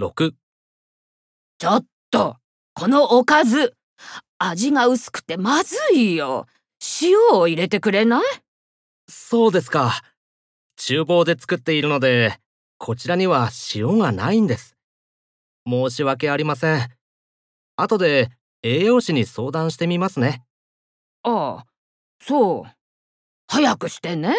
6ちょっと、このおかず、味が薄くてまずいよ。塩を入れてくれない？そうですか。厨房で作っているので、こちらには塩がないんです。申し訳ありません。後で栄養士に相談してみますね。ああ、そう。早くしてね。